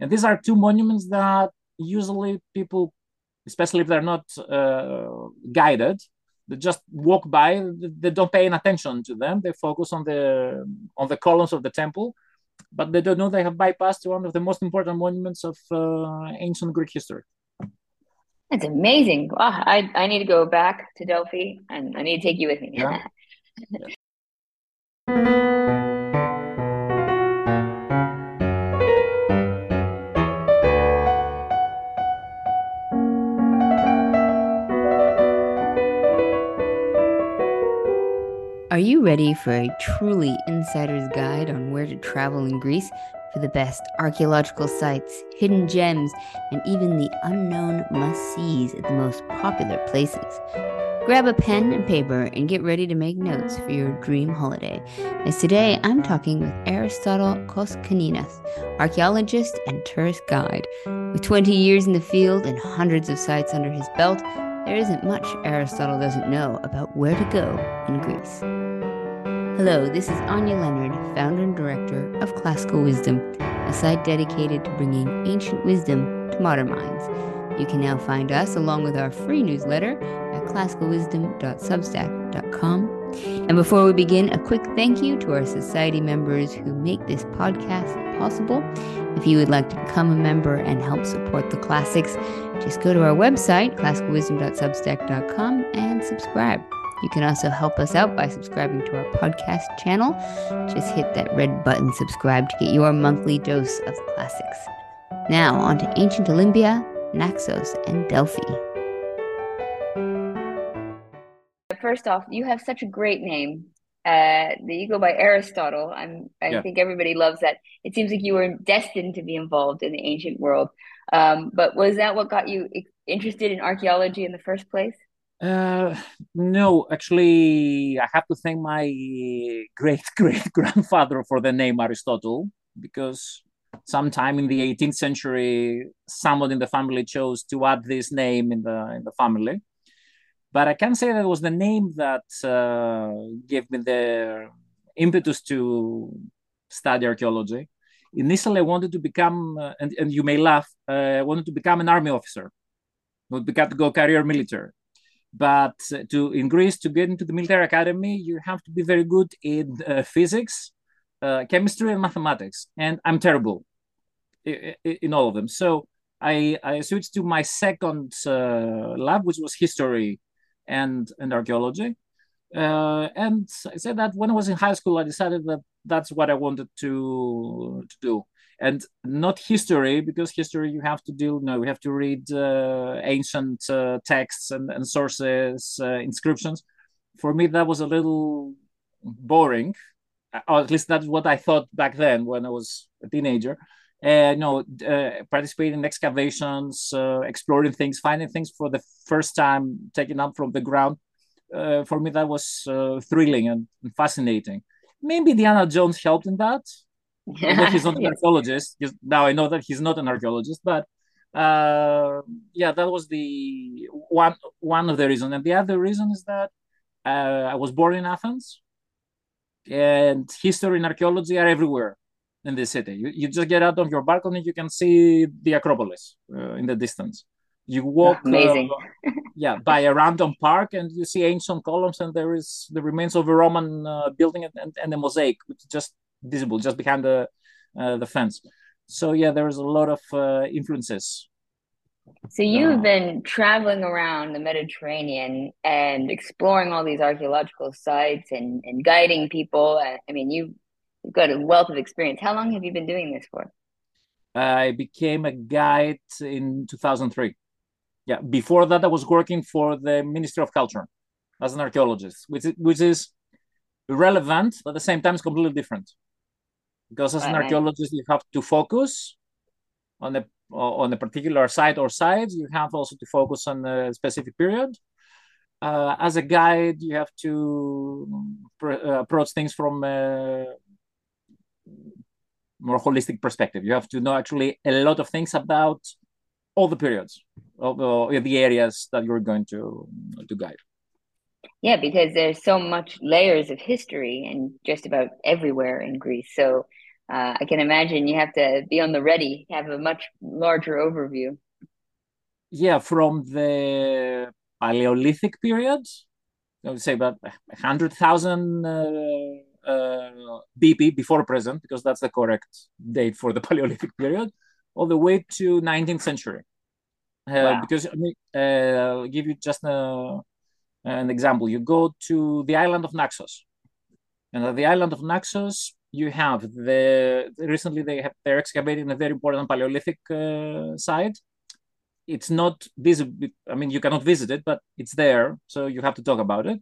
And these are two monuments that usually people, especially if they're not uh, guided, they just walk by. They don't pay any attention to them. They focus on the on the columns of the temple, but they don't know they have bypassed one of the most important monuments of uh, ancient Greek history. That's amazing. Wow, I, I need to go back to Delphi and I need to take you with me. Yeah. Are you ready for a truly insider's guide on where to travel in Greece for the best archaeological sites, hidden gems, and even the unknown must sees at the most popular places? Grab a pen and paper and get ready to make notes for your dream holiday. As today I'm talking with Aristotle Koskaninas, archaeologist and tourist guide. With 20 years in the field and hundreds of sites under his belt, there isn't much Aristotle doesn't know about where to go in Greece. Hello, this is Anya Leonard, founder and director of Classical Wisdom, a site dedicated to bringing ancient wisdom to modern minds. You can now find us along with our free newsletter at classicalwisdom.substack.com. And before we begin, a quick thank you to our society members who make this podcast possible. If you would like to become a member and help support the classics, just go to our website, classicalwisdom.substack.com, and subscribe. You can also help us out by subscribing to our podcast channel. Just hit that red button subscribe to get your monthly dose of classics. Now, on to ancient Olympia, Naxos, and Delphi. First off, you have such a great name. Uh, that you go by Aristotle. I'm, I yeah. think everybody loves that. It seems like you were destined to be involved in the ancient world. Um, but was that what got you interested in archaeology in the first place? Uh, no, actually, I have to thank my great great grandfather for the name Aristotle because sometime in the 18th century, someone in the family chose to add this name in the in the family. But I can say that was the name that uh, gave me the impetus to study archaeology. Initially, I wanted to become, uh, and, and you may laugh, uh, I wanted to become an army officer. Would become to go career military but to in Greece to get into the military academy, you have to be very good in uh, physics, uh, chemistry, and mathematics. And I'm terrible in, in, all of them. So I I switched to my second uh, lab, which was history and and archaeology. Uh, and I said that when I was in high school, I decided that that's what I wanted to to do and not history because history you have to deal no we have to read uh, ancient uh, texts and, and sources uh, inscriptions. For me that was a little boring. Or at least that's what i thought back then when i was a teenager. And no uh, participating in excavations uh, exploring things finding things for the first time taking up from the ground. Uh, for me that was thrilling and fascinating. Maybe Indiana Jones helped in that yeah. he's not an archaeologist. Now I know that he's not an archaeologist, but uh, yeah, that was the one one of the reasons. And the other reason is that uh, I was born in Athens, and history and archaeology are everywhere in the city. You, you just get out of your balcony, you can see the Acropolis uh, in the distance. You walk, amazing, uh, yeah, by a random park, and you see ancient columns, and there is the remains of a Roman uh, building and, and, and a mosaic, which just visible just behind the uh, the fence. So yeah, there's a lot of uh, influences. So you've uh, been traveling around the Mediterranean and exploring all these archaeological sites and, and guiding people. I mean, you've got a wealth of experience. How long have you been doing this for? I became a guide in 2003. Yeah, before that, I was working for the Ministry of Culture as an archaeologist, which which is relevant, but at the same time, it's completely different because as an archaeologist you have to focus on a on a particular site or sites. You have also to focus on a specific period. Uh, as a guide you have to uh, approach things from a more holistic perspective. You have to know actually a lot of things about all the periods of uh, the areas that you're going to to guide yeah because there's so much layers of history and just about everywhere in greece so uh, I can imagine you have to be on the ready, have a much larger overview. Yeah, from the Paleolithic period, I would say about 100,000 uh, uh, BP before present, because that's the correct date for the Paleolithic period, all the way to 19th century. Uh, wow. Because I mean, uh, I'll give you just a, uh, an example. You go to the island of Naxos, and at the island of Naxos, you have the recently they have they're excavating a very important Paleolithic uh, site. It's not visible. I mean, you cannot visit it, but it's there, so you have to talk about it.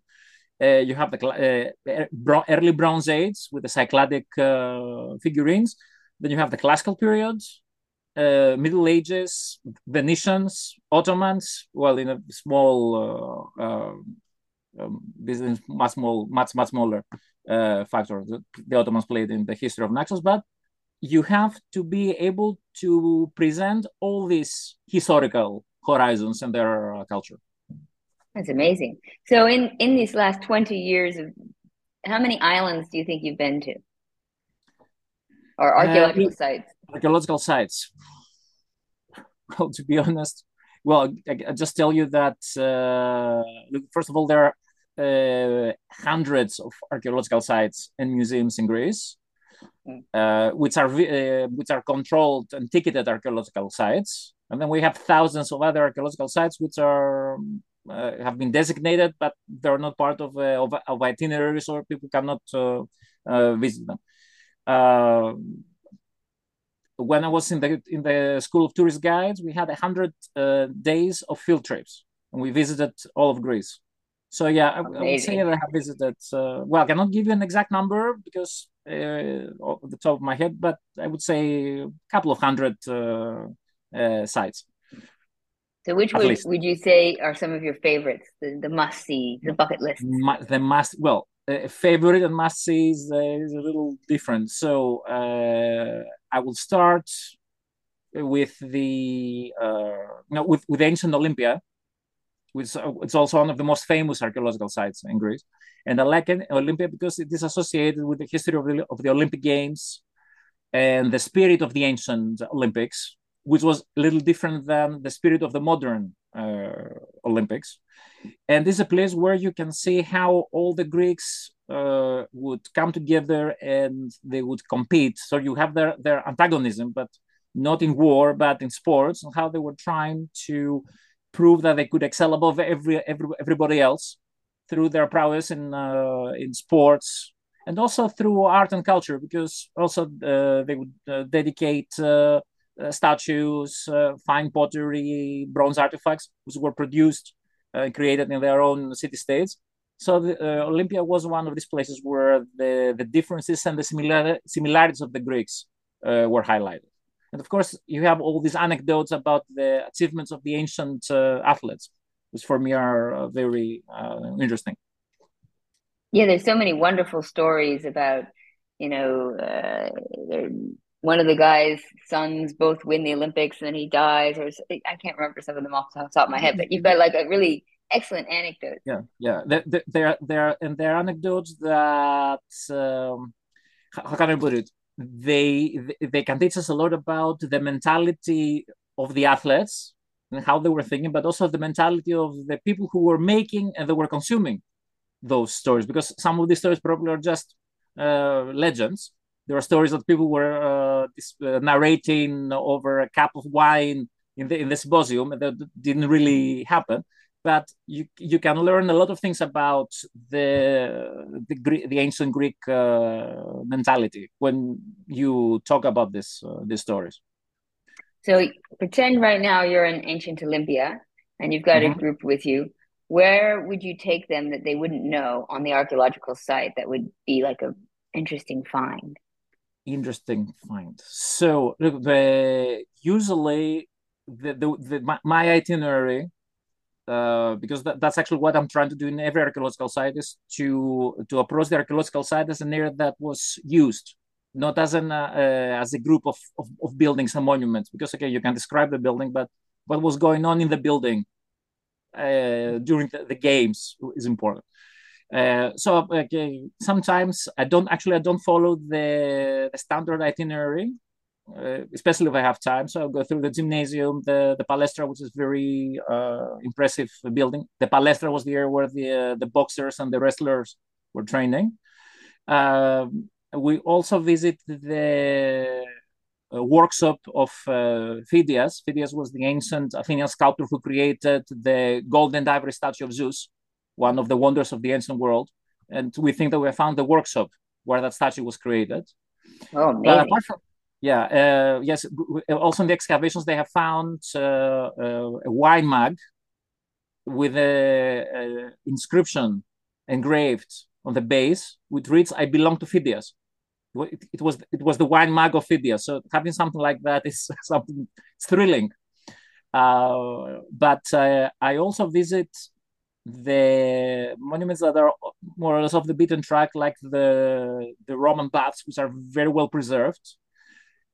Uh, you have the uh, early Bronze Age with the Cycladic uh, figurines. Then you have the classical periods, uh, Middle Ages, Venetians, Ottomans. Well, in a small uh, uh, um, business, much small, much much smaller uh, factor that the Ottomans played in the history of Naxos, but you have to be able to present all these historical horizons and their uh, culture. That's amazing. So, in in these last twenty years, of how many islands do you think you've been to, or archaeological sites? Archaeological sites. Well, to be honest, well, I, I just tell you that uh, first of all, there are uh, hundreds of archaeological sites and museums in Greece, mm. uh, which are uh, which are controlled and ticketed archaeological sites, and then we have thousands of other archaeological sites which are uh, have been designated, but they're not part of uh, of, of itineraries or people cannot visit them when I was in the in the School of Tourist Guides, we had a hundred uh, days of field trips, and we visited all of Greece. So yeah, I, I would say that I have visited. Uh, well, I cannot give you an exact number because uh, off the top of my head, but I would say a couple of hundred uh, uh, sites. So, which would, would you say are some of your favorites, the, the must see, the bucket list? My, the must, well, uh, favorite and must see is, uh, is a little different. So uh, I will start with the no, with with ancient Olympia, which it's also one of the most famous archaeological sites in Greece. And I like Olympia because it is associated with the history of the, of the Olympic Games and the spirit of the ancient Olympics, which was a little different than the spirit of the modern uh, Olympics. And this is a place where you can see how all the Greeks uh, would come together and they would compete. So you have their, their antagonism, but not in war, but in sports, and how they were trying to prove that they could excel above every, every everybody else through their prowess in uh, in sports and also through art and culture because also uh, they would uh, dedicate uh, statues, uh, fine pottery, bronze artifacts, which were produced and created in their own city states. So the, Olympia was one of these places where the, the differences and the similar, similarities of the Greeks were highlighted. And of course, you have all these anecdotes about the achievements of the ancient uh, athletes, which for me are uh, very uh, interesting. Yeah, there's so many wonderful stories about, you know, uh, one of the guy's sons both win the Olympics and then he dies, or I can't remember some of them off the top of my head, but you've got like a really excellent anecdote. Yeah, yeah, there, there, there, and there are anecdotes that um, how can I put it? they they can teach us a lot about the mentality of the athletes and how they were thinking, but also the mentality of the people who were making and they were consuming those stories. Because some of these stories probably are just uh, legends. There are stories that people were uh, uh, narrating over a cup of wine in the in the symposium that didn't really happen but you you can learn a lot of things about the the, the ancient Greek uh, mentality when you talk about this uh, these stories. So pretend right now you're in ancient Olympia and you've got mm-hmm. a group with you. Where would you take them that they wouldn't know on the archaeological site that would be like a interesting find? Interesting find. So the usually the, the, the my, my itinerary uh, because that, that's actually what I'm trying to do in every archaeological site is to to approach the archaeological site as an area that was used, not as an uh, uh, as a group of, of, of buildings and monuments. Because okay, you can describe the building, but what was going on in the building uh, during the, the, games is important. Uh, so okay, sometimes I don't actually I don't follow the, the standard itinerary, uh, especially if I have time. So I'll go through the gymnasium, the the palestra, which is very uh, impressive building. The palestra was the area where the uh, the boxers and the wrestlers were training. Um, we also visit the uh, workshop of uh, Phidias. Phidias was the ancient Athenian sculptor who created the golden ivory statue of Zeus one of the wonders of the ancient world. And we think that we have found the workshop where that statue was created. Oh, amazing. From, yeah, uh, yes. Also in the excavations, they have found uh, uh, a wine mug with a, inscription engraved on the base, which reads, "I belong to Phidias." It, it, was it was the wine mug of Phidias. So having something like that is something thrilling. Uh, but uh, I also visit the monuments that are more or less off the beaten track, like the the Roman baths, which are very well preserved.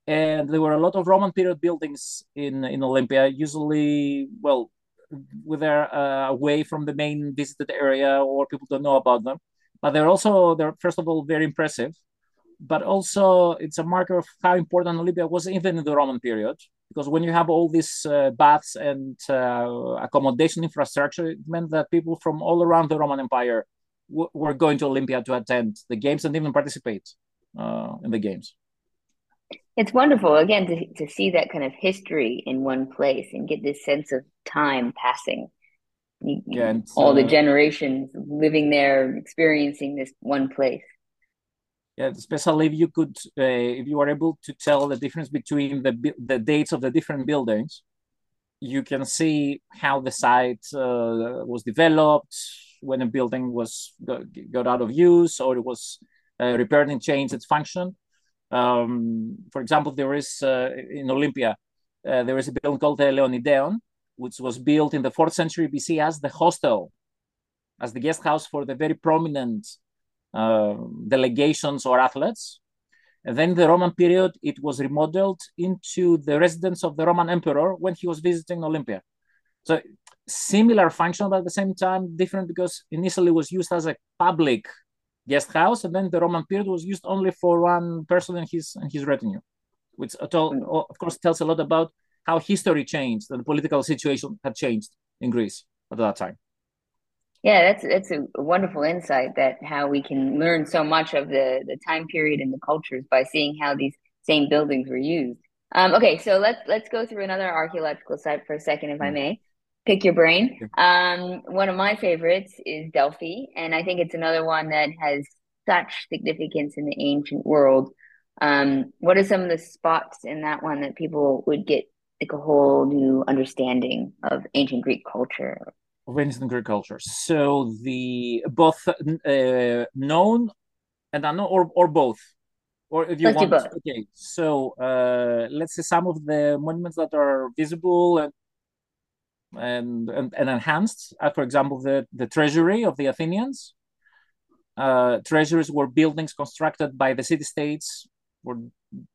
And there were a lot of Roman period buildings in in Olympia, usually well, they're uh, away from the main visited area or people don't know about them. But they're also they're first of all very impressive, but also it's a marker of how important Olympia was even in the Roman period because when you have all these uh, baths and uh, accommodation infrastructure, it meant that people from all around the Roman Empire w- were going to Olympia to attend the games and even participate uh, in the games. It's wonderful again to to see that kind of history in one place and get this sense of time passing. You, yeah, and, all the uh, generations living there, experiencing this one place yeah, especially if you could, uh, if you are able to tell the difference between the the dates of the different buildings, you can see how the site uh, was developed when a building was got, got out of use or it was uh, repaired and changed its function. Um, for example, there is uh, in Olympia, uh, there is a building called the Leonidaion, which was built in the fourth century BC as the hostel, as the guest house for the very prominent Uh, delegations or athletes. And then the Roman period, it was remodeled into the residence of the Roman emperor when he was visiting Olympia. So similar function, but at the same time different because initially it was used as a public guest house, and then the Roman period was used only for one person and his and his retinue, which mm. of course tells a lot about how history changed and the political situation had changed in Greece at that time. Yeah, that's that's a wonderful insight that how we can learn so much of the the time period and the cultures by seeing how these same buildings were used. Um, okay, so let's let's go through another archaeological site for a second, if I mm. may. Pick your brain. Um, one of my favorites is Delphi, and I think it's another one that has such significance in the ancient world. Um, what are some of the spots in that one that people would get like a whole new understanding of ancient Greek culture of ancient Greek culture. So the both uh, known and unknown, or or both, or if you want. Both. Okay, so uh, let's say some of the monuments that are visible and and and, and enhanced. Uh, for example, the the treasury of the Athenians. Uh, treasuries were buildings constructed by the city states were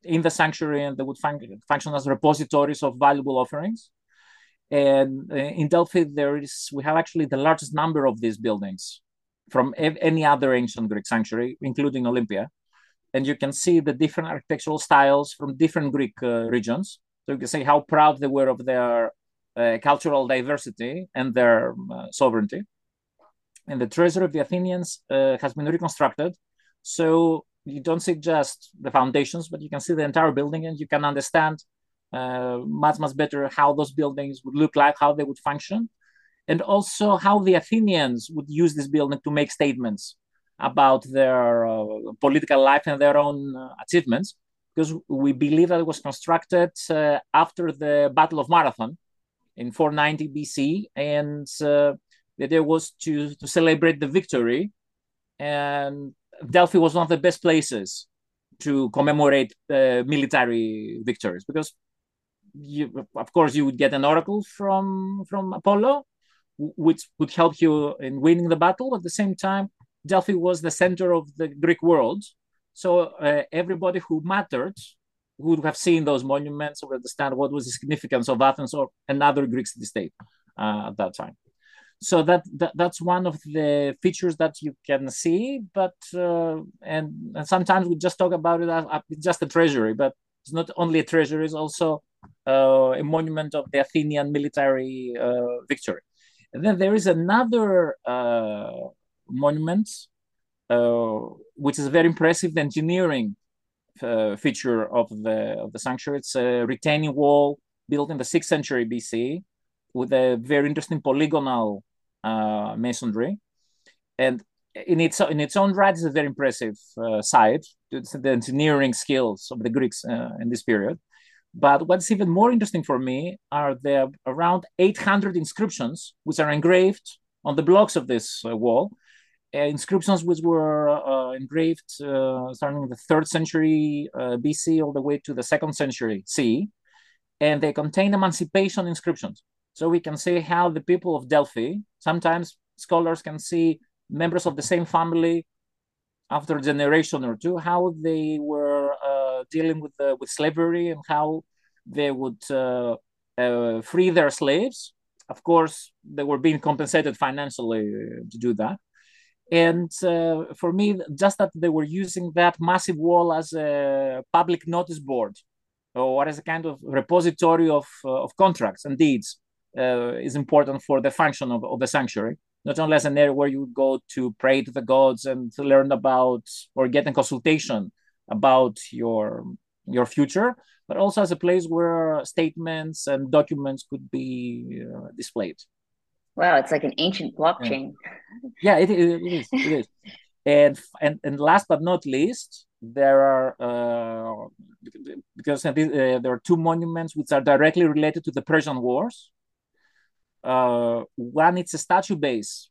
in the sanctuary and they would fun- function as repositories of valuable offerings. And uh, in Delphi, there is we have actually the largest number of these buildings from any other ancient Greek sanctuary, including Olympia. And you can see the different architectural styles from different Greek uh, regions. So you can see how proud they were of their uh, cultural diversity and their um, uh, sovereignty. And the treasury of the Athenians uh, has been reconstructed. So you don't see just the foundations, but you can see the entire building and you can understand much much better how those buildings would look like, how they would function, and also how the Athenians would use this building to make statements about their uh, political life and their own uh, achievements. Because we believe that it was constructed uh, after the Battle of Marathon in 490 BC, and uh, the idea was to to celebrate the victory, and Delphi was one of the best places to commemorate uh, military victories because you, of course, you would get an oracle from from Apollo, which would help you in winning the battle. At the same time, Delphi was the center of the Greek world, so uh, everybody who mattered would have seen those monuments or understand what was the significance of Athens or another Greek city-state uh, at that time. so that, that that's one of the features that you can see but uh, and, and sometimes we just talk about it as, as just a treasury but it's not only a treasury it's also a monument of the athenian military uh, victory and then there is another uh, monument uh, which is a very impressive engineering uh, feature of the of the sanctuary it's a retaining wall built in the 6th century bc with a very interesting polygonal uh, masonry, and in its in its own right, it's a very impressive uh, site. The engineering skills of the Greeks uh, in this period. But what's even more interesting for me are the around 800 inscriptions which are engraved on the blocks of this uh, wall. Uh, inscriptions which were uh, engraved starting in the third century BC all the way to the second century CE, and they contain emancipation inscriptions. So we can see how the people of Delphi, sometimes scholars can see members of the same family after a generation or two, how they were uh, dealing with uh, with slavery and how they would uh, uh free their slaves. Of course, they were being compensated financially to do that. And for me, just that they were using that massive wall as a public notice board or as a kind of repository of, of contracts and deeds is important for the function of, of the sanctuary not only as an area where you go to pray to the gods and to learn about or get a consultation about your your future but also as a place where statements and documents could be uh, displayed. Wow it's like an ancient blockchain. Yeah, yeah it, it, it is it is. And and and last but not least there are uh, because uh, there are two monuments which are directly related to the persian wars. Uh, one, it's a statue base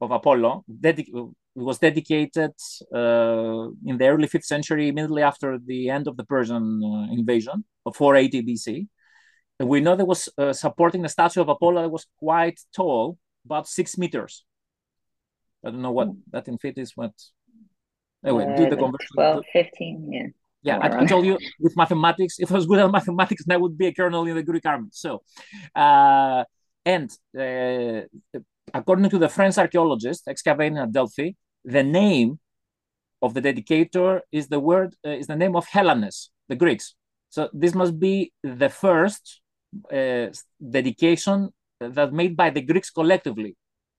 of Apollo. Dedic- it was dedicated uh, in the early 5th century, immediately after the end of the Persian uh, invasion of 480 BC. And we know there was uh, supporting a statue of Apollo that was quite tall, about six meters. I don't know what mm. that in feet is. but Anyway, do the uh, conversion. 12, 15, yeah. Yeah, I, I, told you with mathematics, if I was good at mathematics, I would be a colonel in the Greek army. So, uh, and uh, according to the French archaeologist excavating at Delphi, the name of the dedicator is the word uh, is the name of Hellenes, the Greeks. So this must be the first uh, dedication that made by the Greeks collectively,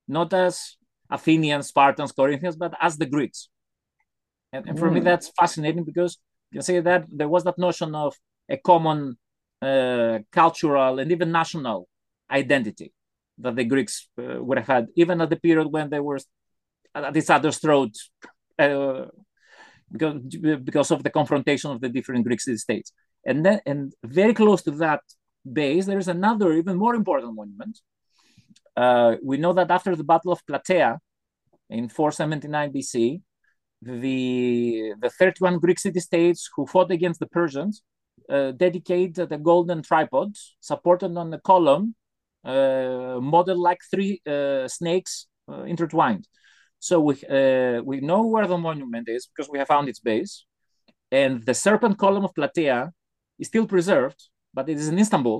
not as Athenians, Spartans, Corinthians, but as the Greeks. And, and for mm. me, that's fascinating because you can say that there was that notion of a common uh, cultural and even national identity that the Greeks uh, would have had, even at the period when they were at each other's throat, uh, because because of the confrontation of the different Greek city states. And then, and very close to that base, there is another even more important monument. Uh, we know that after the Battle of Plataea in 479 BC, the the 31 Greek city-states who fought against the Persians uh, dedicated a golden tripod supported on a column uh, like three uh, snakes uh, intertwined. So we we know where the monument is because we have found its base, and the serpent column of Plataea is still preserved, but it is in Istanbul.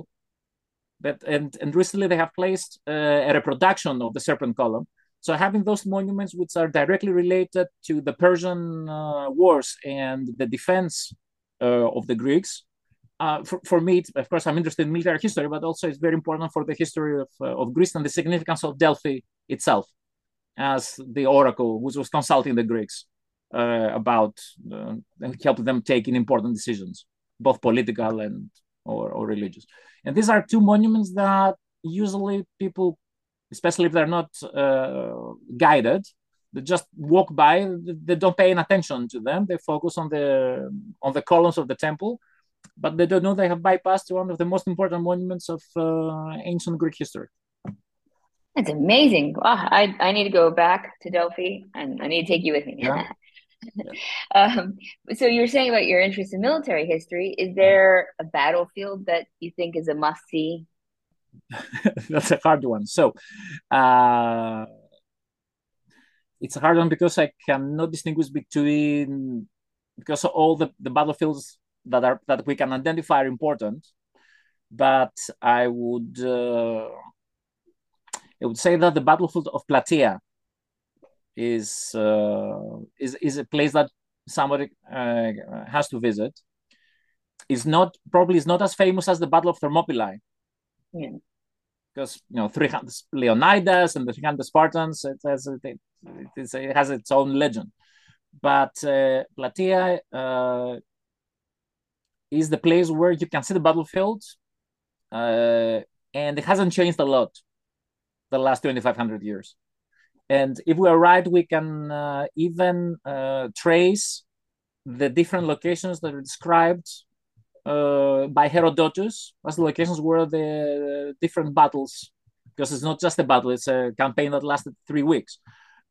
But and and recently they have placed a reproduction of the serpent column. So having those monuments which are directly related to the Persian uh, wars and the defense uh, of the Greeks uh, for, for me, of course, I'm interested in military history, but also it's very important for the history of, uh, of Greece and the significance of Delphi itself as the oracle, which was consulting the Greeks uh, about uh, and help them taking important decisions, both political and or, or religious. And these are two monuments that usually people, especially if they're not uh, guided, they just walk by. They don't pay any attention to them. They focus on the on the columns of the temple but they don't know they have bypassed one of the most important monuments of uh, ancient Greek history. It's amazing. Wow, I, I need to go back to Delphi and I need to take you with me. Yeah. um, so you're saying about your interest in military history. Is there a battlefield that you think is a must see? That's a hard one. So uh, it's a hard one because I cannot distinguish between because all the, the battlefields that are that we can identify are important but i would uh, I would say that the battlefield of Plataea is uh, is is a place that somebody uh, has to visit. Is not probably is not as famous as the Battle of Thermopylae. Yeah. Because you know, 300 Leonidas and the 300 Spartans, it has it, it has its own legend. But uh, Plataea uh, is the place where you can see the battlefield, uh, and it hasn't changed a lot the last 2,500 years. And if we are right, we can uh, even uh, trace the different locations that are described uh, by Herodotus as the locations where the different battles, because it's not just a battle, it's a campaign that lasted three weeks.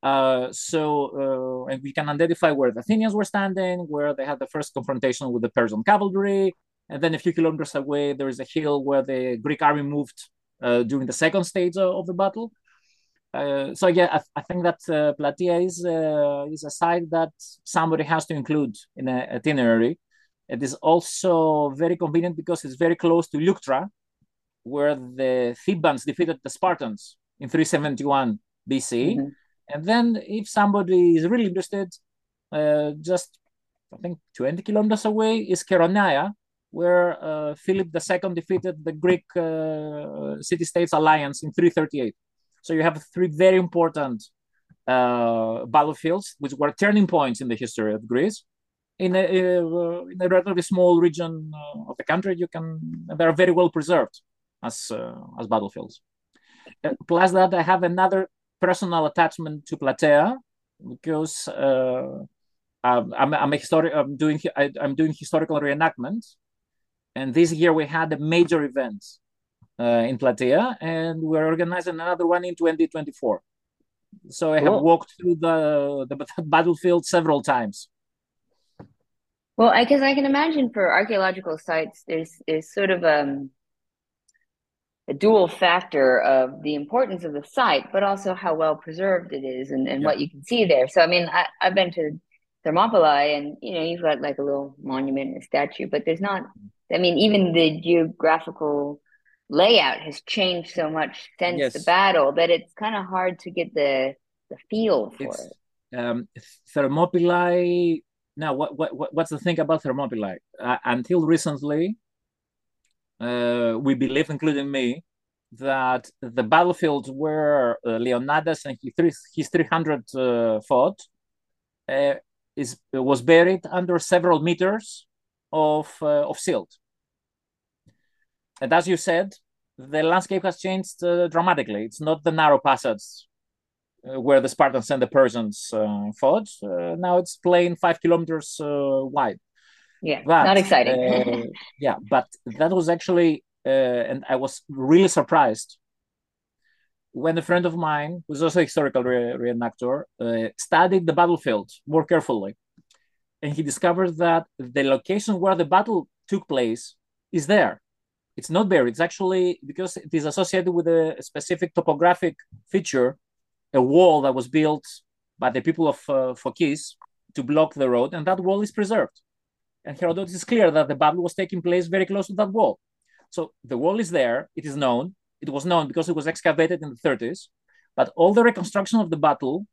Uh, so, uh, and we can identify where the Athenians were standing, where they had the first confrontation with the Persian cavalry, and then a few kilometers away, there is a hill where the Greek army moved during the second stage of the battle. Uh, so yeah, I, I, think that uh, Plataea is uh, is a site that somebody has to include in an itinerary. It is also very convenient because it's very close to Leuctra, where the Thebans defeated the Spartans in 371 BC. Mm-hmm. And then, if somebody is really interested, uh, just I think 20 kilometers away is Cheroneia, where uh, Philip II defeated the Greek uh, city-states alliance in 338. So you have three very important uh, battlefields, which were turning points in the history of Greece. In a, uh, in a relatively small region uh, of the country, you can they are very well preserved as uh, as battlefields. Plus that, I have another personal attachment to Plataea because I'm, I'm a historic. I'm doing I, am doing historical reenactment, and this year we had a major event uh, in Plataea, and we're organizing another one in 2024. So I cool. have walked through the the battlefield several times. Well, I guess I can imagine for archaeological sites, there's there's sort of um, a dual factor of the importance of the site, but also how well preserved it is and, and yeah. what you can see there. So, I mean, I, I've been to Thermopylae, and you know, you've got like a little monument, and a statue, but there's not. I mean, even the geographical layout has changed so much since yes. the battle that it's kind of hard to get the the feel for it's, it. Um, Thermopylae. Now, what, what what's the thing about Thermopylae? Uh, until recently, uh, we believed, including me, that the battlefield where uh, Leonidas and his, his 300 uh, fought uh, is was buried under several meters of uh, of silt. And as you said, the landscape has changed uh, dramatically. It's not the narrow passage uh, where the Spartans and the Persians uh, fought. Uh, now it's plain five kilometers uh, wide. Yeah, but, not exciting. Uh, yeah, but that was actually, and I was really surprised when a friend of mine, who's also a historical re- reenactor, studied the battlefield more carefully. And he discovered that the location where the battle took place is there it's not buried. It's actually because it is associated with a specific topographic feature, a wall that was built by the people of uh, Phokis to block the road, and that wall is preserved. And Herodotus is clear that the battle was taking place very close to that wall. So the wall is there, it is known. It was known because it was excavated in the 30s, but all the reconstruction of the battle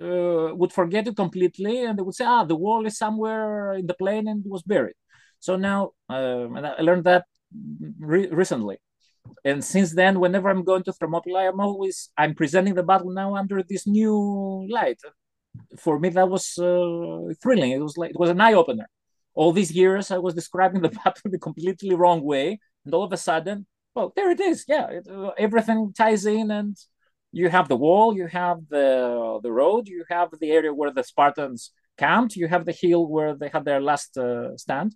uh, would forget it completely and they would say, ah, the wall is somewhere in the plain and was buried. So now uh, I learned that re- recently. And since then whenever i'm going to thermopylae i'm always i'm presenting the battle now under this new light. For me that was uh, thrilling. It was like it was an eye-opener. All these years i was describing the battle the completely wrong way and all of a sudden well there it is. Yeah it, uh, everything ties in and you have the wall you have the the road you have the area where the spartans camped you have the hill where they had their last uh, stand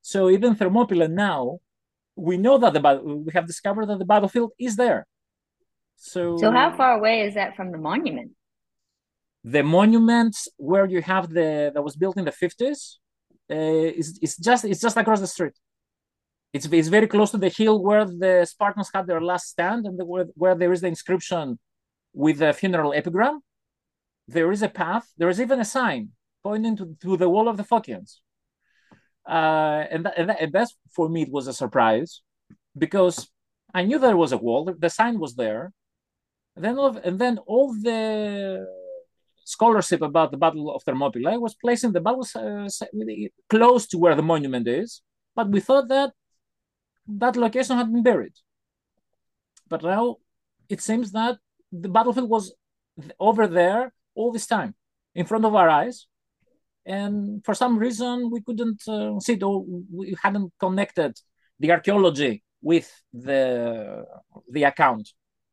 so even thermopylae now we know that the we have discovered that the battlefield is there. So So how far away is that from the monument? The monument where you have the that was built in the 50s uh, is it's just it's just across the street. It's, it's very close to the hill where the Spartans had their last stand and the, where, where there is the inscription with the funeral epigram. There is a path. There is even a sign pointing to, to the wall of the Phocians uh, and, that, and, that, and for me it was a surprise because I knew there was a wall. The sign was there, And then, and then all the scholarship about the Battle of Thermopylae was placing the battle uh, close to where the monument is, but we thought that that location had been buried. But now it seems that the battlefield was over there all this time in front of our eyes. And for some reason, we couldn't uh, see it, or we hadn't connected the archaeology with the, the account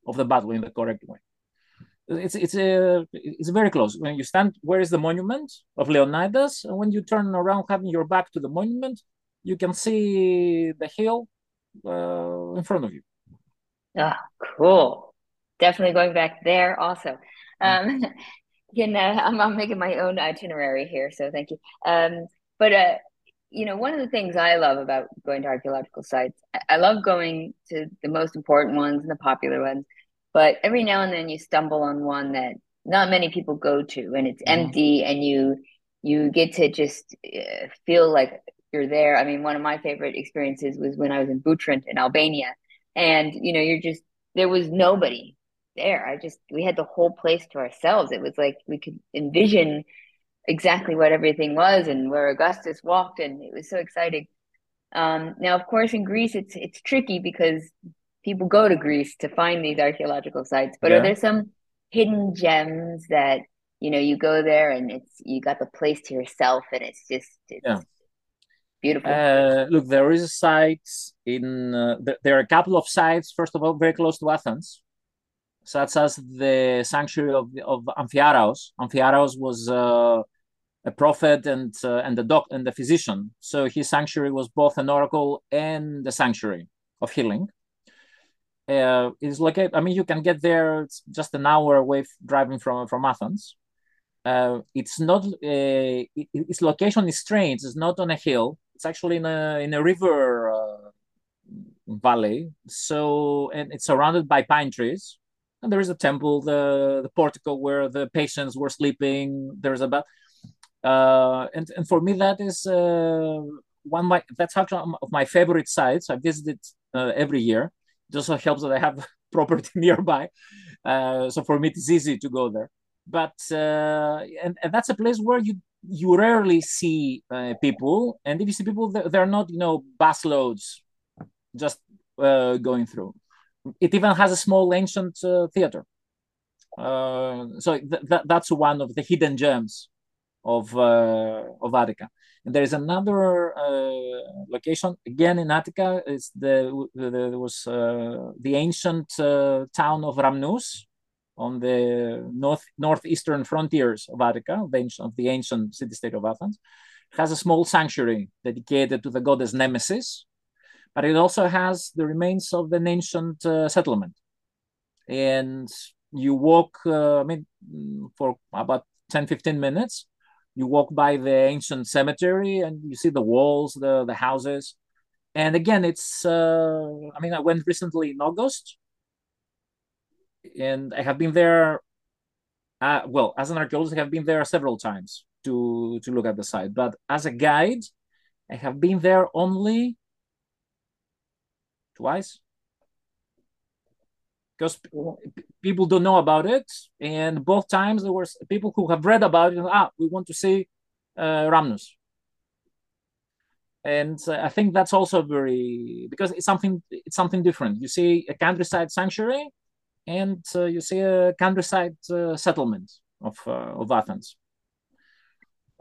of the battle in the correct way. It's it's a it's very close. When you stand, where is the monument of Leonidas? And when you turn around, having your back to the monument, you can see the hill uh, in front of you. Ah, cool. Definitely going back there also. Um, you know, I'm, I'm making my own itinerary here, so thank you. Um, but uh, you know, one of the things I love about going to archaeological sites, I love going to the most important ones and the popular ones, but every now and then you stumble on one that not many people go to, and it's mm-hmm. empty, and you you get to just uh, feel like you're there. I mean, one of my favorite experiences was when I was in Butrint in Albania, and you know, you're just there was nobody there. I just we had the whole place to ourselves. It was like we could envision exactly what everything was and where Augustus walked, and it was so exciting. Um, now, of course, in Greece, it's it's tricky because people go to Greece to find these archaeological sites. But yeah. are there some hidden gems that you know you go there and it's you got the place to yourself, and it's just it's yeah. beautiful. Uh, look, there is sites in uh, th- there are a couple of sites. First of all, very close to Athens such as the sanctuary of, of Amphiaraos. Amphiaraos was uh, a prophet and uh, and the doc and the physician. So his sanctuary was both an oracle and the sanctuary of healing. Uh, it's like I mean, you can get there. It's just an hour away driving from from Athens. Uh, it's not uh, it, its location is strange. It's not on a hill. It's actually in a in a river uh, valley. So and it's surrounded by pine trees and there is a temple, the the portico where the patients were sleeping. There's a bath, uh, and and for me that is uh, one my that's actually of my favorite sites. I visit it uh, every year. It also helps that I have property nearby, uh, so for me it's easy to go there. But uh, and, and that's a place where you you rarely see uh, people, and if you see people, they're, they're not you know busloads just going through it even has a small ancient uh, theater. Uh, so th- th- that's one of the hidden gems of uh, of Attica. And there is another uh, location again in Attica. It's the, the there was uh, the ancient uh, town of Rhamnous on the north northeastern frontiers of Attica, the ancient, of the ancient city-state of Athens. It has a small sanctuary dedicated to the goddess Nemesis, but it also has the remains of an ancient uh, settlement. And you walk, uh, I mean, for about 10, 15 minutes, you walk by the ancient cemetery and you see the walls, the, the houses. And again, it's, uh, I mean, I went recently in August and I have been there. Uh, well, as an archaeologist, I have been there several times to to look at the site. But as a guide, I have been there only twice because people don't know about it and both times there were people who have read about it and, ah we want to see uh, Rhamnous and uh, I think that's also very because it's something it's something different. You see a countryside sanctuary, and uh, you see a countryside uh, settlement of uh, of Athens.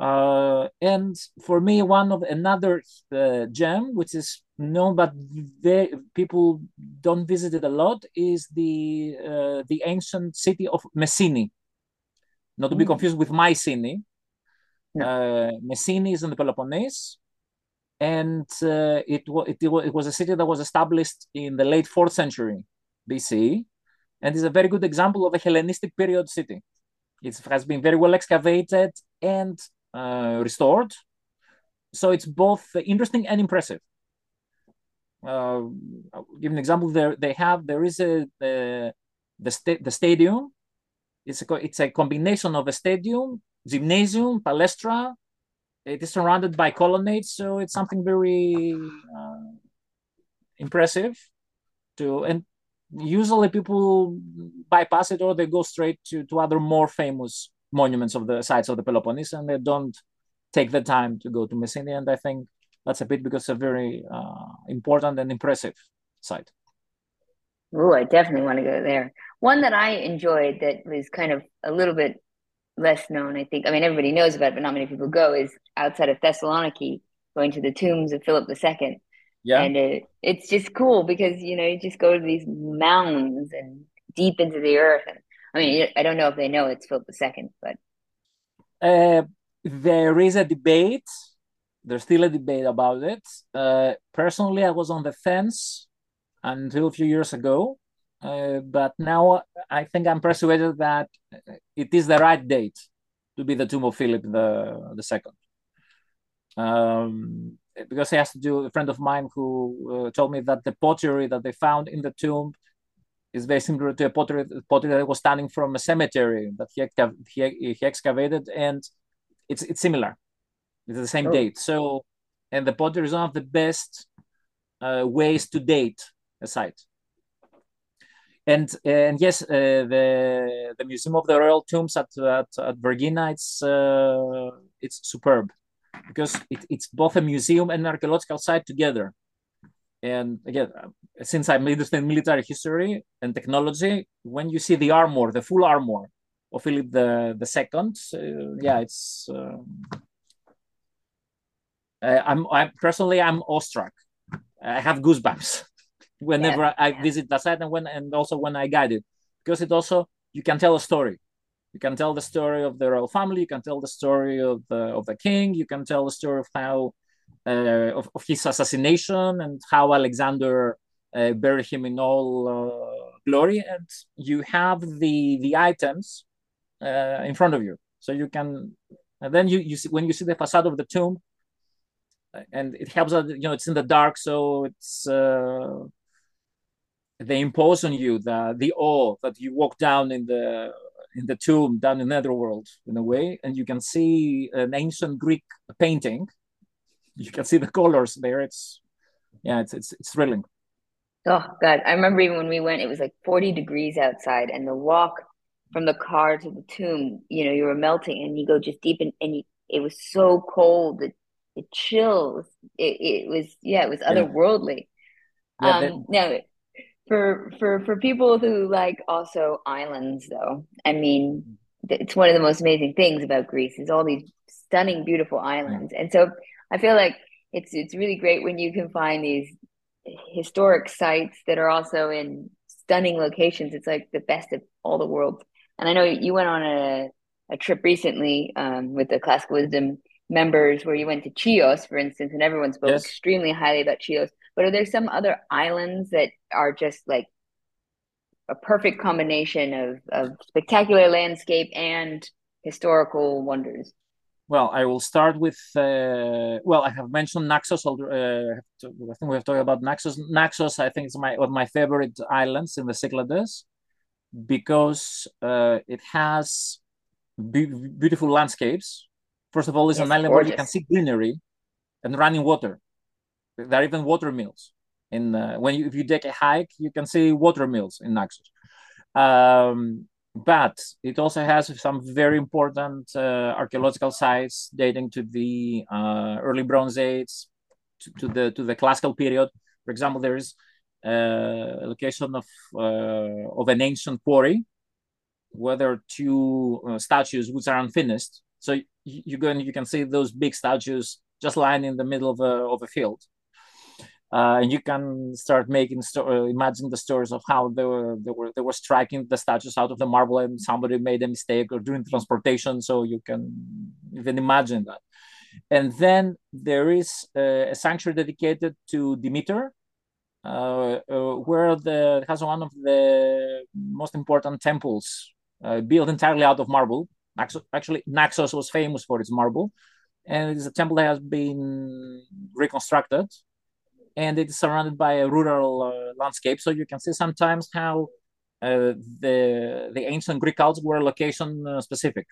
Uh, and for me, one of another uh, gem, which is known but they, people don't visit it a lot, is the uh, the ancient city of Messini. Not to be mm. confused with Mycenae. Yeah. Uh, Messini is in the Peloponnese, and uh, it, it, it was a city that was established in the late fourth century BC, and is a very good example of a Hellenistic period city. It has been very well excavated and restored. So it's both interesting and impressive. Uh, I'll give an example. There they have there is a the the, sta- the stadium. It's a it's a combination of a stadium, gymnasium, palestra. It is surrounded by colonnades, so it's something very uh, impressive. To and usually people bypass it or they go straight to, to other more famous monuments of the sites of the Peloponnese and they don't take the time to go to Messini. And I think that's a bit because it's a very uh, important and impressive site. Oh, I definitely want to go there. One that I enjoyed that was kind of a little bit less known, I think. I mean, everybody knows about it, but not many people go. Is outside of Thessaloniki, going to the tombs of Philip II. Yeah, and it, it's just cool because you know you just go to these mounds and deep into the earth. And I mean, I don't know if they know it's Philip II, but uh, there is a debate. There's still a debate about it. Uh, personally, I was on the fence until a few years ago. Uh, but now I think I'm persuaded that it is the right date to be the tomb of Philip the the second. Um, because it has to do a friend of mine who uh, told me that the pottery that they found in the tomb is very similar to a pottery, pottery that was standing from a cemetery that he, he, he excavated, and it's it's similar. It's the same oh. date. So, and the pottery is one of the best uh, ways to date a site. And and yes, uh, the the Museum of the Royal Tombs at at, at Vergina, it's uh, it's superb because it, it's both a museum and an archaeological site together. And again, since I'm interested in military history and technology, when you see the armor, the full armor of Philip the the Second, uh, yeah, it's. Um, I'm, I'm personally I'm awestruck. I have goosebumps whenever yeah. I visit the site and when and also when I guide it because it also you can tell a story. You can tell the story of the royal family. You can tell the story of the of the king. You can tell the story of how uh, of, of his assassination and how Alexander uh, buried him in all uh, glory. And you have the the items uh, in front of you, so you can. And then you you see when you see the facade of the tomb, and it helps that you know it's in the dark, so it's uh, they impose on you the the awe that you walk down in the in the tomb down in netherworld in a way and you can see an ancient greek painting you can see the colors there it's yeah it's it's, it's thrilling oh god. I remember even when we went it was like 40 degrees outside and the walk from the car to the tomb you know you were melting and you go just deep in and you, it was so cold it, it chills. It, it was yeah it was otherworldly. Yeah. um now for for for people who like also islands though i mean it's one of the most amazing things about greece is all these stunning beautiful islands. And so i feel like it's it's really great when you can find these historic sites that are also in stunning locations it's like the best of all the worlds and i know you went on a, a trip recently um, with the classical wisdom members where you went to chios for instance and everyone spoke yes. extremely highly about chios but are there some other islands that are just like a perfect combination of, of spectacular landscape and historical wonders? Well, I will start with. Uh, well, I have mentioned Naxos. Uh, I think we have talked about Naxos. Naxos, I think, is my one of my favorite islands in the Cyclades because uh, it has be- beautiful landscapes. First of all, it's yes, an island gorgeous. where you can see greenery and running water. There are even water mills. In uh, when you if you take a hike, you can see water mills in Naxos. Um, but it also has some very important uh, archaeological sites dating to the uh, early Bronze Age, to, to, the to the classical period. For example, there is uh, a location of uh, of an ancient quarry where there are two uh, statues which are unfinished. So you, you and you can see those big statues just lying in the middle of a of a field uh, and you can start making uh, imagine the stories of how they were they were they were striking the statues out of the marble and somebody made a mistake or during transportation. So you can even imagine that. And then there is a sanctuary dedicated to Demeter uh, uh, where the has one of the most important temples uh, built entirely out of marble. Actually Naxos was famous for its marble. And it's a temple that has been reconstructed and it's surrounded by a rural uh, landscape. So you can see sometimes how uh, the the ancient Greek cults were location uh, specific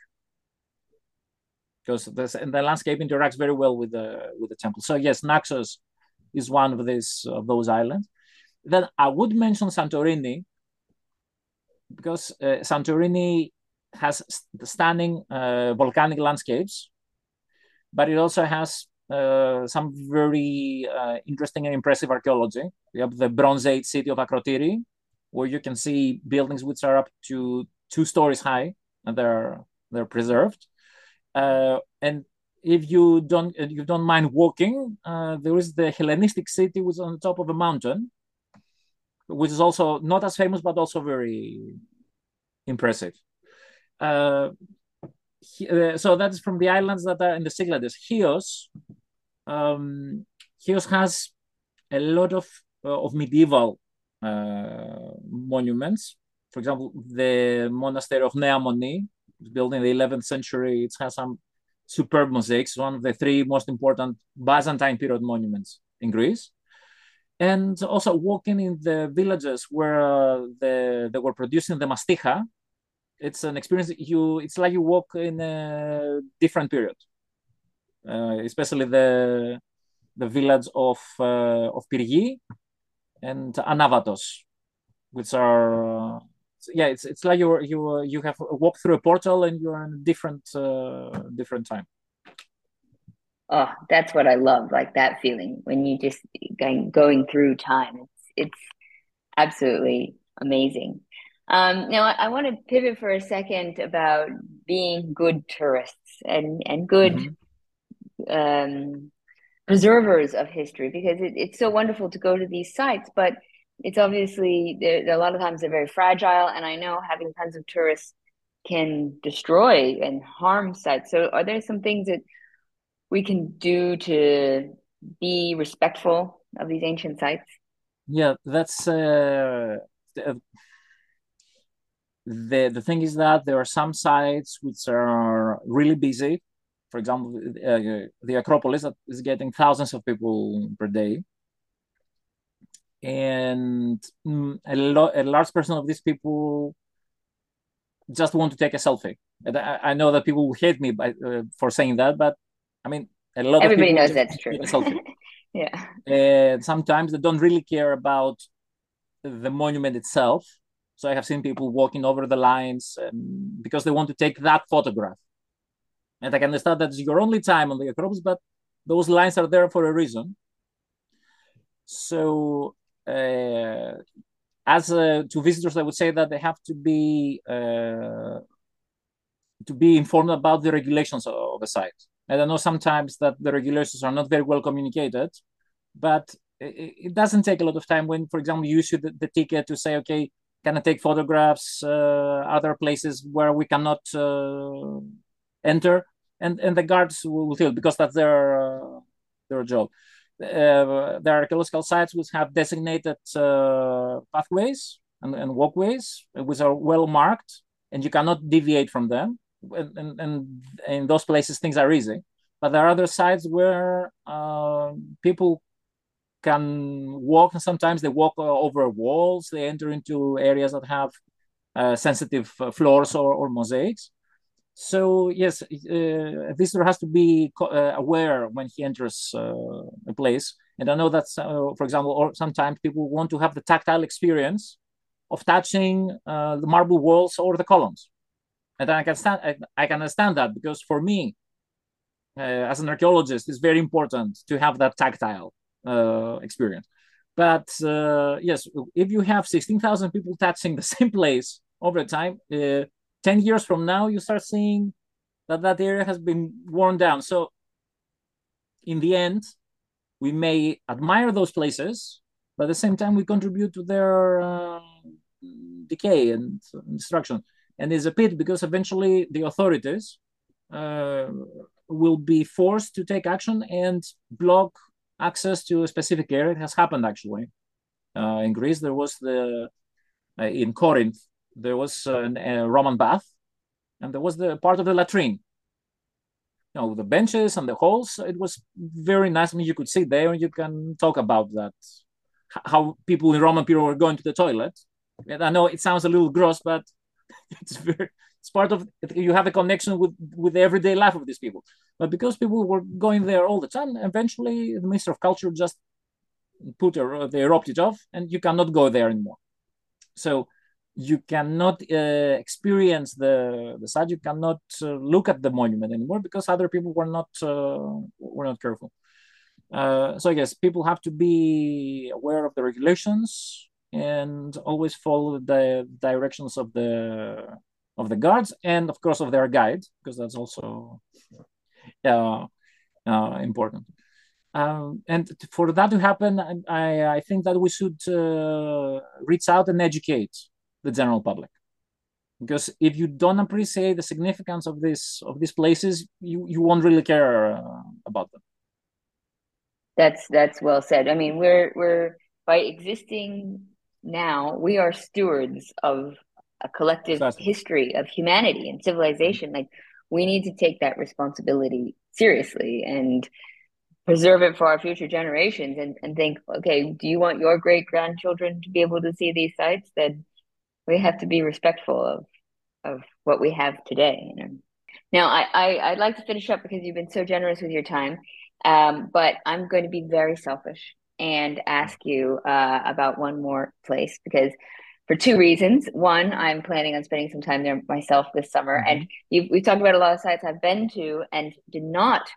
because this, and the landscape interacts very well with the with the temple. So yes, Naxos is one of these of those islands. Then I would mention Santorini because uh, Santorini has stunning uh, volcanic landscapes, but it also has some very uh, interesting and impressive archaeology. We have the Bronze Age city of Akrotiri, where you can see buildings which are up to two stories high, and they're they're preserved. Uh, and if you don't if you don't mind walking, uh, there is the Hellenistic city, which is on the top of a mountain, which is also not as famous but also very impressive. Uh, uh, so that is from the islands that are in the Cyclades. Chios, um, Chios has a lot of uh, of medieval uh, monuments. For example, the monastery of Nea Moni, built in the 11th century. It has some superb mosaics, one of the three most important Byzantine period monuments in Greece. And also walking in the villages where uh, the, they were producing the masticha, it's an experience you it's like you walk in a different period especially the the village of uh, of Pyrgi and Anavatos which are uh, yeah it's it's like you you you have walked through a portal and you're in a different uh, different time. Oh that's what i love like that feeling when you just going going through time. It's it's absolutely amazing. Um, now, I, I, want to pivot for a second about being good tourists and and good mm-hmm. Um, preservers of history because it, it's so wonderful to go to these sites, but it's obviously a lot of times they're very fragile, and I know having tons of tourists can destroy and harm sites. So, are there some things that we can do to be respectful of these ancient sites? Yeah, that's. Uh, the the thing is that there are some sites which are really busy. For example, uh, the Acropolis that is getting thousands of people per day, and mm, a, lo- a large portion of these people just want to take a selfie. And I, I know that people will hate me by, uh, for saying that, but I mean, a lot everybody of people knows that's true. yeah, and sometimes they don't really care about the monument itself so I have seen people walking over the lines um, because they want to take that photograph. And I can understand that's your only time on the Acropolis, but those lines are there for a reason. So, uh, as uh, to visitors, I would say that they have to be uh, to be informed about the regulations of the site. And I know sometimes that the regulations are not very well communicated, but it, doesn't take a lot of time when, for example, you issue the, the ticket to say, okay, can I take photographs uh, other places where we cannot uh, enter and and the guards will kill because that's their uh, their job. Uh, there are archaeological sites which have designated uh, pathways and, and, walkways which are well marked and you cannot deviate from them. And, and, and in those places things are easy. But there are other sites where uh, people can walk and sometimes they walk uh, over walls they enter into areas that have uh, sensitive uh, floors or, or, mosaics so yes uh, a visitor has to be uh, aware when he enters uh, a place and i know that for example or sometimes people want to have the tactile experience of touching the marble walls or the columns and i can stand I, I can understand that because for me as an archaeologist it's very important to have that tactile experience. But uh, yes, if you have 16,000 people touching the same place over time, uh, 10 years from now, you start seeing that that area has been worn down. So in the end, we may admire those places, but at the same time, we contribute to their uh, decay and destruction. And it's a pity because eventually the authorities uh, will be forced to take action and block access to a specific area. It has happened actually. Uh, in Greece, there was the uh, in Corinth there was a Roman bath, and there was the part of the latrine. You know, the benches and the halls. It was very nice. I mean, you could sit there and you can talk about that, how people in Roman period were going to the toilet. And I know it sounds a little gross, but it's very it's part of you have a connection with with the everyday life of these people but because people were going there all the time eventually the minister of culture just put they roped it off and you cannot go there anymore so you cannot uh, experience the the site. You cannot uh, look at the monument anymore because other people were not uh, were not careful. Uh, so I guess people have to be aware of the regulations and always follow the directions of the of the guards and of course of their guide because that's also uh, uh, important. Um, and for that to happen, I, I think that we should uh, reach out and educate the general public, because if you don't appreciate the significance of this of these places, you you won't really care uh, about them. That's that's well said. I mean, we're we're by existing now, we are stewards of a collective exactly. history of humanity and civilization. Like we need to take that responsibility seriously and preserve it for our future generations and, and think, okay, do you want your great grandchildren to be able to see these sites? Then we have to be respectful of of what we have today. You know? Now I, I I'd like to finish up because you've been so generous with your time. Um, but I'm going to be very selfish and ask you uh, about one more place because for two reasons. One, I'm planning on spending some time there myself this summer, mm-hmm. and you've, we've talked about a lot of sites I've been to and did not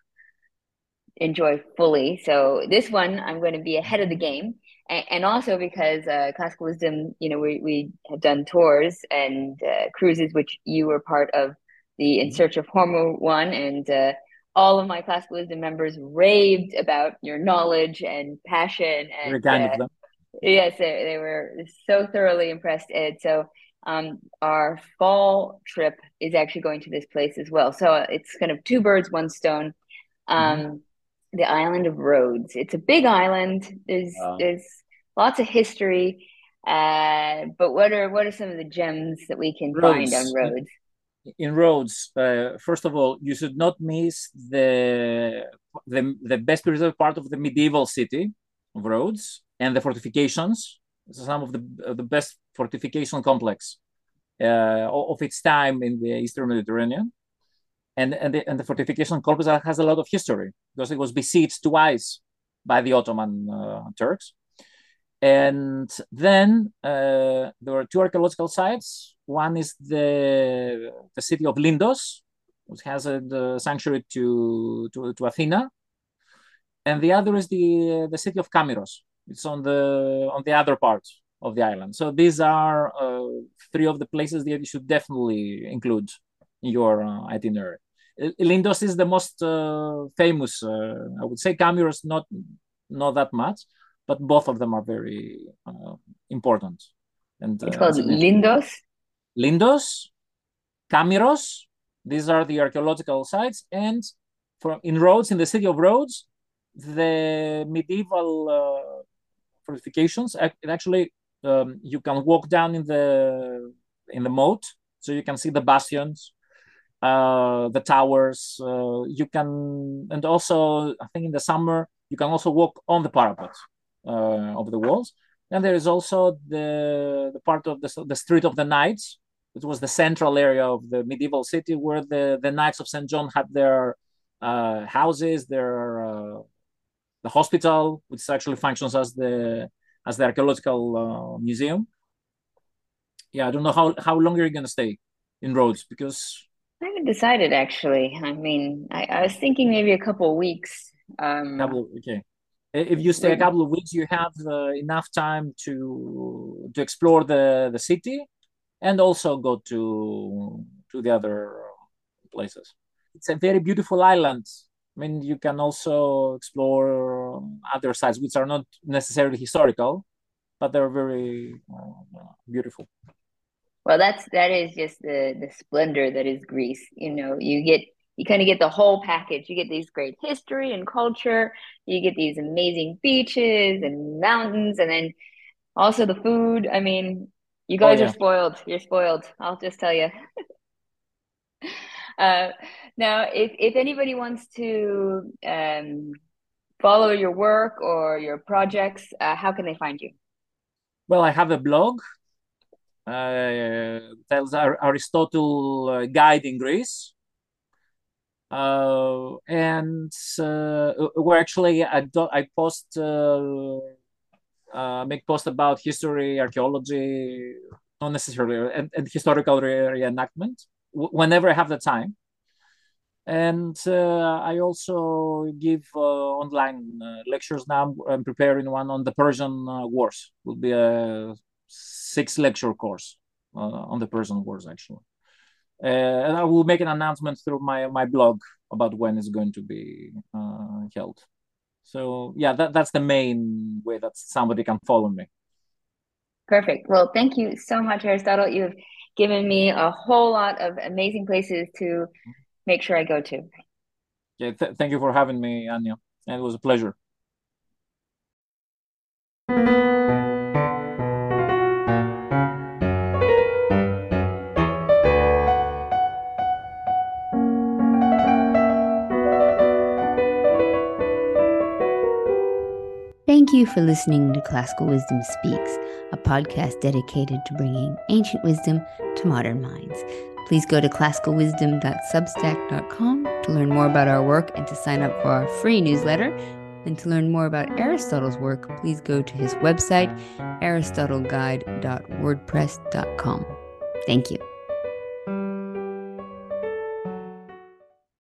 enjoy fully. So this one, I'm going to be ahead of the game, and, and also because uh, Classical Wisdom, you know, we we have done tours and uh, cruises, which you were part of the In mm-hmm. Search of Homer one, and uh, all of my Classical Wisdom members raved about your knowledge and passion and. Uh, Yes, they, they were so thoroughly impressed, Ed. So um, our fall trip is actually going to this place as well. So uh, it's kind of two birds, one stone. Um, mm-hmm. The island of Rhodes. It's a big island. There's there's lots of history. Uh, but what are what are some of the gems that we can Rhodes. find on Rhodes? In Rhodes, uh, first of all, you should not miss the the the best preserved part of the medieval city of Rhodes and the fortifications. Some of the the best fortification complex uh, of its time in the Eastern Mediterranean, and and the, and the fortification complex has a lot of history because it was besieged twice by the Ottoman uh, Turks. And then uh, there were two archaeological sites. One is the the city of Lindos, which has a the sanctuary to, to, to Athena, and the other is the the city of Camiros, it's on the on the other part of the island. So these are uh, three of the places that you should definitely include in your uh, itinerary. Lindos is the most uh, famous. Uh, I would say Camiros not not that much, but both of them are very uh, important. And it's called Lindos. Lindos, Camiros. These are the archaeological sites, and from in Rhodes, in the city of Rhodes, the medieval fortifications. Actually, um, you can walk down in the in the moat, so you can see the bastions, uh, the towers. Uh, you can, and also I think in the summer you can also walk on the parapet uh, of the walls. And there is also the the part of the the street of the knights, which was the central area of the medieval city where the the knights of Saint John had their uh, houses, their uh, the hospital, which actually functions as the as the archaeological uh, museum. Yeah, I don't know how how long are you gonna stay in Rhodes because I haven't decided actually. I mean, I, I was thinking maybe a couple of weeks. Um, couple okay. If you stay a couple of weeks, you have uh, enough time to to explore the the city, and also go to to the other places. It's a very beautiful island I mean, you can also explore other sites which are not necessarily historical, but they're very uh, beautiful. Well, that's that is just the the splendor that is Greece. You know, you get you kind of get the whole package. You get these great history and culture. You get these amazing beaches and mountains, and then also the food. I mean, you guys oh, yeah. are spoiled. You're spoiled. I'll just tell you. uh, now, if, if anybody wants to um, follow your work or your projects, uh, how can they find you? Well, I have a blog. Uh, tells Aristotle uh, Guide in Greece. Uh, and where actually I, do, I post make post about history, archaeology, not necessarily and, a historical re- reenactment whenever I have the time. And uh, I also give uh, online uh, lectures now. I'm preparing one on the Persian Wars. Will be a six lecture course uh, on the Persian Wars, actually. Uh, and I will make an announcement through my my blog about when it's going to be held. So yeah, that, that's the main way that somebody can follow me. Perfect. Well, thank you so much, Aristotle. You've given me a whole lot of amazing places to make sure I go to. Yeah, th- thank you for having me, Anya. It was a pleasure. Thank you for listening to Classical Wisdom Speaks, a podcast dedicated to bringing ancient wisdom to modern minds. Please go to classicalwisdom.substack.com to learn more about our work and to sign up for our free newsletter. And to learn more about Aristotle's work, please go to his website, aristotleguide.wordpress.com. Thank you.